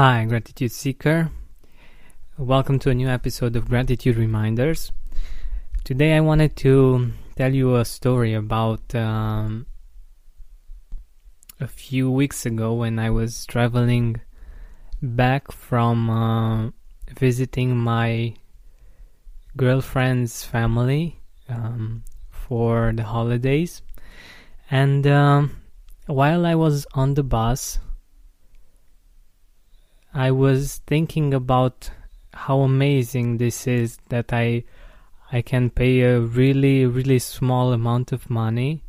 Hi, Gratitude Seeker. Welcome to a new episode of Gratitude Reminders. Today I wanted to tell you a story about um, a few weeks ago when I was traveling back from uh, visiting my girlfriend's family um, for the holidays. And um, while I was on the bus, I was thinking about how amazing this is that I I can pay a really really small amount of money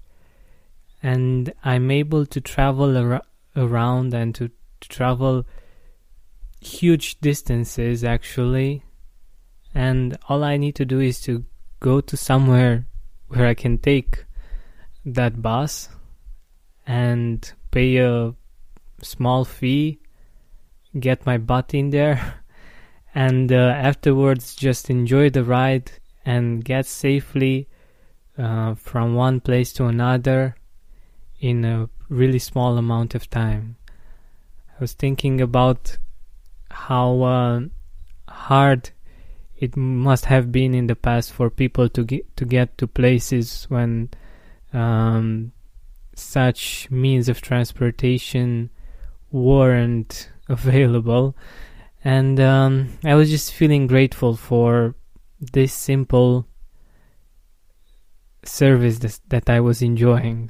and I'm able to travel ar- around and to, to travel huge distances actually. And all I need to do is to go to somewhere where I can take that bus and pay a small fee get my butt in there and uh, afterwards just enjoy the ride and get safely uh, from one place to another in a really small amount of time. I was thinking about how uh, hard it must have been in the past for people to get to get to places when um, such means of transportation weren't available. And um, i was just feeling grateful for this simple service that, that i was enjoying.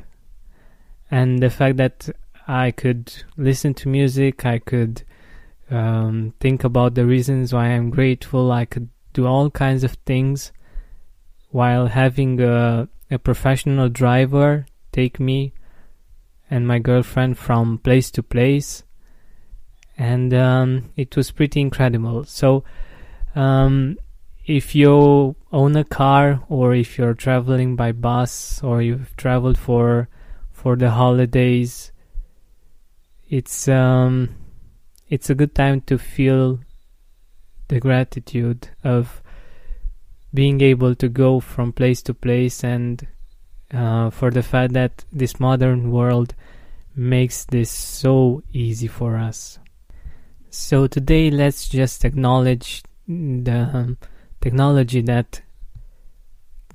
And the fact that i could listen to music i could um, think about the reasons why i'm grateful i could do all kinds of things while having a, a professional driver take me and my girlfriend from place to place and um, it was pretty incredible. So, um, if you own a car or if you're traveling by bus or you've traveled for for the holidays, it's um, it's a good time to feel the gratitude of being able to go from place to place and uh, for the fact that this modern world makes this so easy for us. So today let's just acknowledge the um, technology that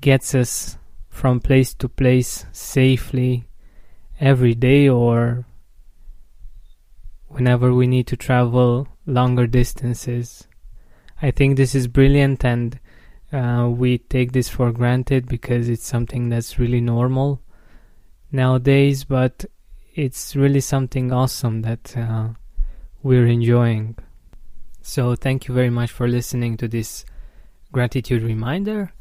gets us from place to place safely every day or whenever we need to travel longer distances. I think this is brilliant and uh, we take this for granted because it's something that's really normal nowadays, but it's really something awesome that uh, we're enjoying. So, thank you very much for listening to this gratitude reminder.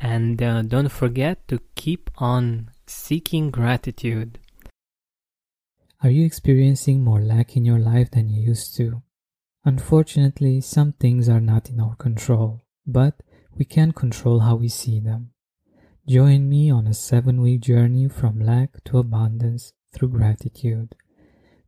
And uh, don't forget to keep on seeking gratitude. Are you experiencing more lack in your life than you used to? Unfortunately, some things are not in our control, but we can control how we see them. Join me on a seven week journey from lack to abundance through gratitude.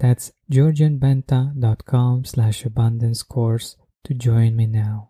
that's georgianbenta.com slash abundance course to join me now.